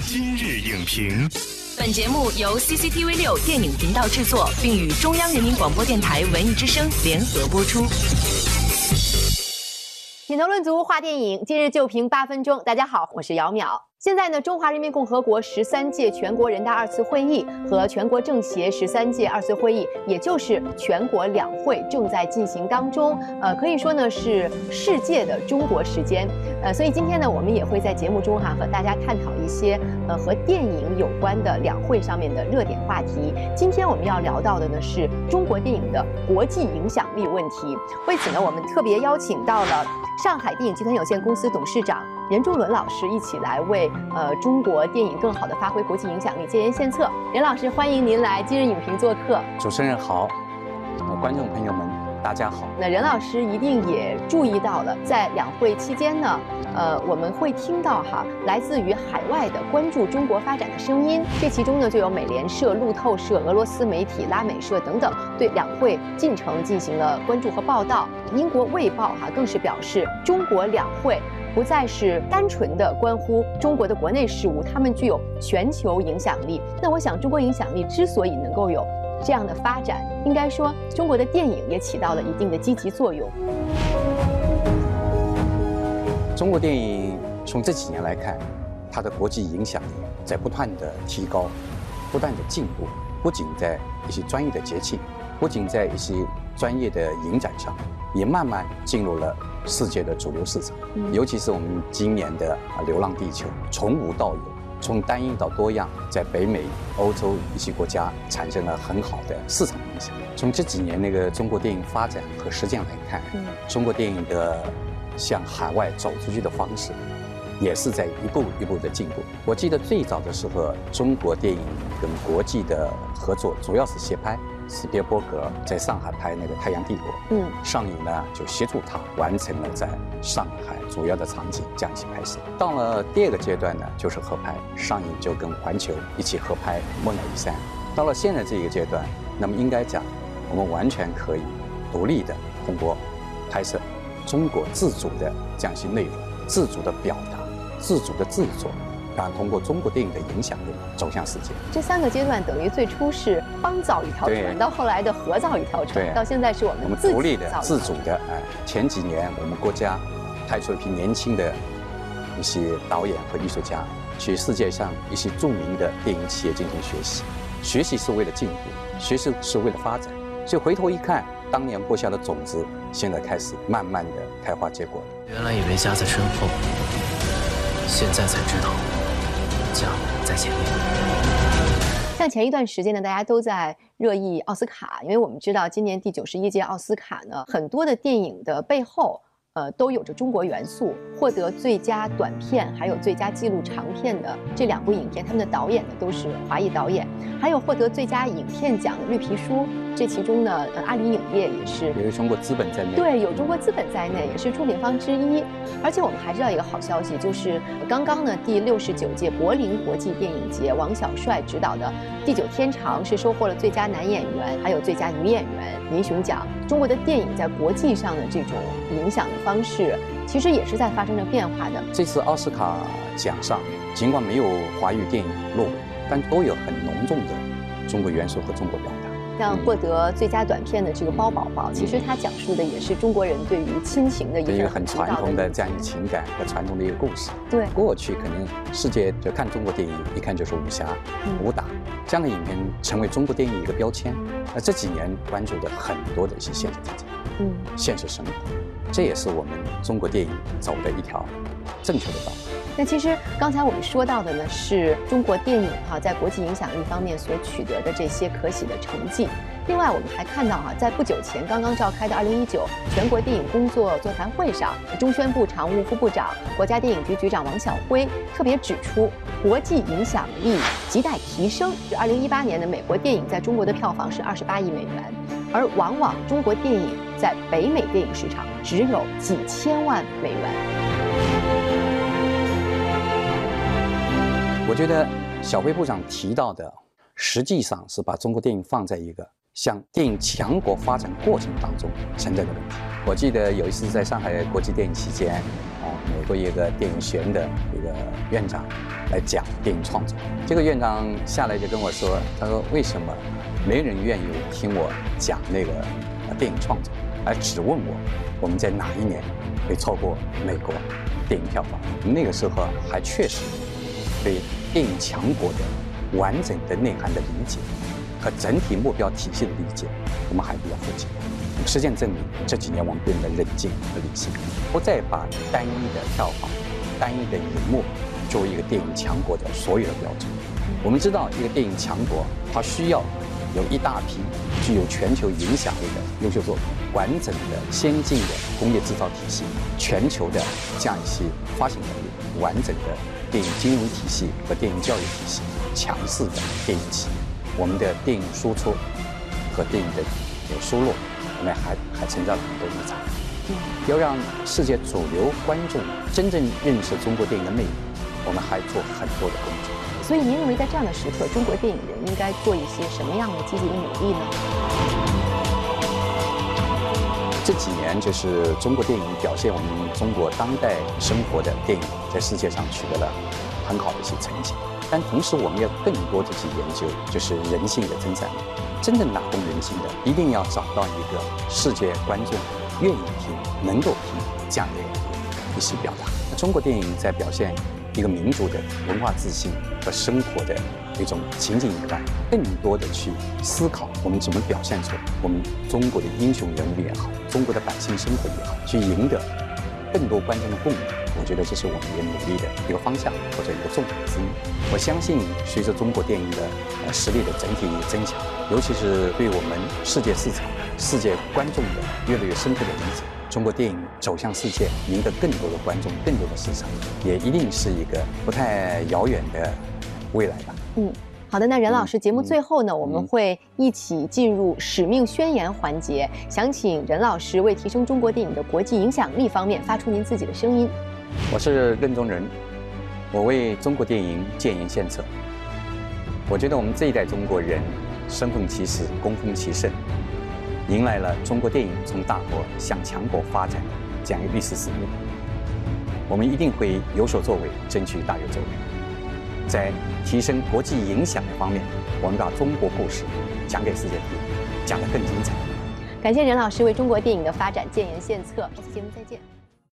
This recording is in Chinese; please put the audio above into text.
今日影评，本节目由 CCTV 六电影频道制作，并与中央人民广播电台文艺之声联合播出。品头论足话电影，今日就评八分钟。大家好，我是姚淼。现在呢，中华人民共和国十三届全国人大二次会议和全国政协十三届二次会议，也就是全国两会正在进行当中。呃，可以说呢是世界的中国时间。呃，所以今天呢，我们也会在节目中哈和大家探讨一些呃和电影有关的两会上面的热点话题。今天我们要聊到的呢是中国电影的国际影响力问题。为此呢，我们特别邀请到了上海电影集团有限公司董事长。任仲伦老师一起来为呃中国电影更好的发挥国际影响力建言献策。任老师，欢迎您来今日影评做客。主持人好，观众朋友们大家好。那任老师一定也注意到了，在两会期间呢，呃，我们会听到哈来自于海外的关注中国发展的声音。这其中呢，就有美联社、路透社、俄罗斯媒体拉美社等等对两会进程进行了关注和报道。英国卫报哈更是表示，中国两会。不再是单纯的关乎中国的国内事务，他们具有全球影响力。那我想，中国影响力之所以能够有这样的发展，应该说中国的电影也起到了一定的积极作用。中国电影从这几年来看，它的国际影响力在不断的提高，不断的进步。不仅在一些专业的节庆，不仅在一些专业的影展上，也慢慢进入了。世界的主流市场，尤其是我们今年的《流浪地球》，从无到有，从单一到多样，在北美、欧洲一些国家产生了很好的市场影响。从这几年那个中国电影发展和实践来看，中国电影的向海外走出去的方式，也是在一步一步的进步。我记得最早的时候，中国电影跟国际的合作主要是协拍。斯皮尔伯格在上海拍那个《太阳帝国》，嗯，上影呢就协助他完成了在上海主要的场景这样一起拍摄。到了第二个阶段呢，就是合拍，上影就跟环球一起合拍《梦乃伊山》。到了现在这一个阶段，那么应该讲，我们完全可以独立的通过拍摄中国自主的这样一些内容，自主的表达，自主的制作。然后通过中国电影的影响力走向世界。这三个阶段等于最初是帮造一条船，到后来的合造一条船，到现在是我们独立的、自主的。哎，前几年我们国家派出一批年轻的一些导演和艺术家，去世界上一些著名的电影企业进行学习。学习是为了进步，学习是为了发展。所以回头一看，当年播下的种子，现在开始慢慢的开花结果了。原来以为家在身后，现在才知道。家在前面。像前一段时间呢，大家都在热议奥斯卡，因为我们知道今年第九十一届奥斯卡呢，很多的电影的背后，呃，都有着中国元素。获得最佳短片还有最佳纪录长片的这两部影片，他们的导演呢都是华裔导演。还有获得最佳影片奖的《绿皮书》。这其中呢，阿里影业也是也是中国资本在内，对，有中国资本在内，也是出品方之一。而且我们还知道一个好消息，就是刚刚呢，第六十九届柏林国际电影节，王小帅执导的《地久天长》是收获了最佳男演员，还有最佳女演员银熊奖。中国的电影在国际上的这种影响的方式，其实也是在发生着变化的。这次奥斯卡奖上，尽管没有华语电影落围，但都有很浓重的中国元素和中国表达。像获得最佳短片的这个《包宝宝》，其实它讲述的也是中国人对于亲情的一个很传统的这样一个情感和传统的一个故事。对，过去可能世界就看中国电影，一看就是武侠、武打这样的影片，成为中国电影一个标签。那这几年关注的很多的一些现实题材，嗯，现实生活，这也是我们中国电影走的一条正确的道路。那其实刚才我们说到的呢，是中国电影哈在国际影响力方面所取得的这些可喜的成绩。另外，我们还看到哈，在不久前刚刚召开的2019全国电影工作座谈会上，中宣部常务副部长、国家电影局局长王晓辉特别指出，国际影响力亟待提升。就2018年的美国电影在中国的票房是28亿美元，而往往中国电影在北美电影市场只有几千万美元。我觉得小辉部长提到的，实际上是把中国电影放在一个向电影强国发展过程当中存在的问题。我记得有一次在上海国际电影期间，啊，美国一个电影学院的一个院长来讲电影创作。这个院长下来就跟我说：“他说为什么没人愿意听我讲那个电影创作，而只问我我们在哪一年会超过美国电影票房？那个时候还确实对电影强国的完整的内涵的理解和整体目标体系的理解，我们还比较肤浅。”实践证明，这几年我们变得冷静和理性，不再把单一的票房、单一的荧幕作为一个电影强国的所有的标准。我们知道，一个电影强国，它需要有一大批具有全球影响力的优秀作品，完整的、先进的工业制造体系，全球的这样一些发行能力，完整的电影金融体系和电影教育体系，强势的电影企业。我们的电影输出和电影的输入。我们还还存在很多遗产，要让世界主流观众真正认识中国电影的魅力，我们还做很多的工作。所以，您认为在这样的时刻，中国电影人应该做一些什么样的积极的努力呢？这几年，就是中国电影表现我们中国当代生活的电影，在世界上取得了很好的一些成绩。但同时，我们要更多的去研究，就是人性的真善美。真正打动人心的，一定要找到一个世界观众愿意听、能够听这样的一些表达。那中国电影在表现一个民族的文化自信和生活的一种情景以外，更多的去思考我们怎么表现出我们中国的英雄人物也好，中国的百姓生活也好，去赢得更多观众的共鸣。我觉得这是我们也努力的一个方向或者一个重点之一。我相信，随着中国电影的呃实力的整体增强，尤其是对我们世界市场、世界观众的越来越深刻的理解，中国电影走向世界，赢得更多的观众、更多的市场，也一定是一个不太遥远的未来吧。嗯。好的，那任老师，节目最后呢，我们会一起进入使命宣言环节，想请任老师为提升中国电影的国际影响力方面发出您自己的声音。我是任中仁，我为中国电影建言献策。我觉得我们这一代中国人身逢其时，功逢其盛，迎来了中国电影从大国向强国发展的这样一个历史使命。我们一定会有所作为，争取大有作为。在提升国际影响的方面，我们把中国故事讲给世界听，讲得更精彩。感谢任老师为中国电影的发展建言献策。下期节目再见。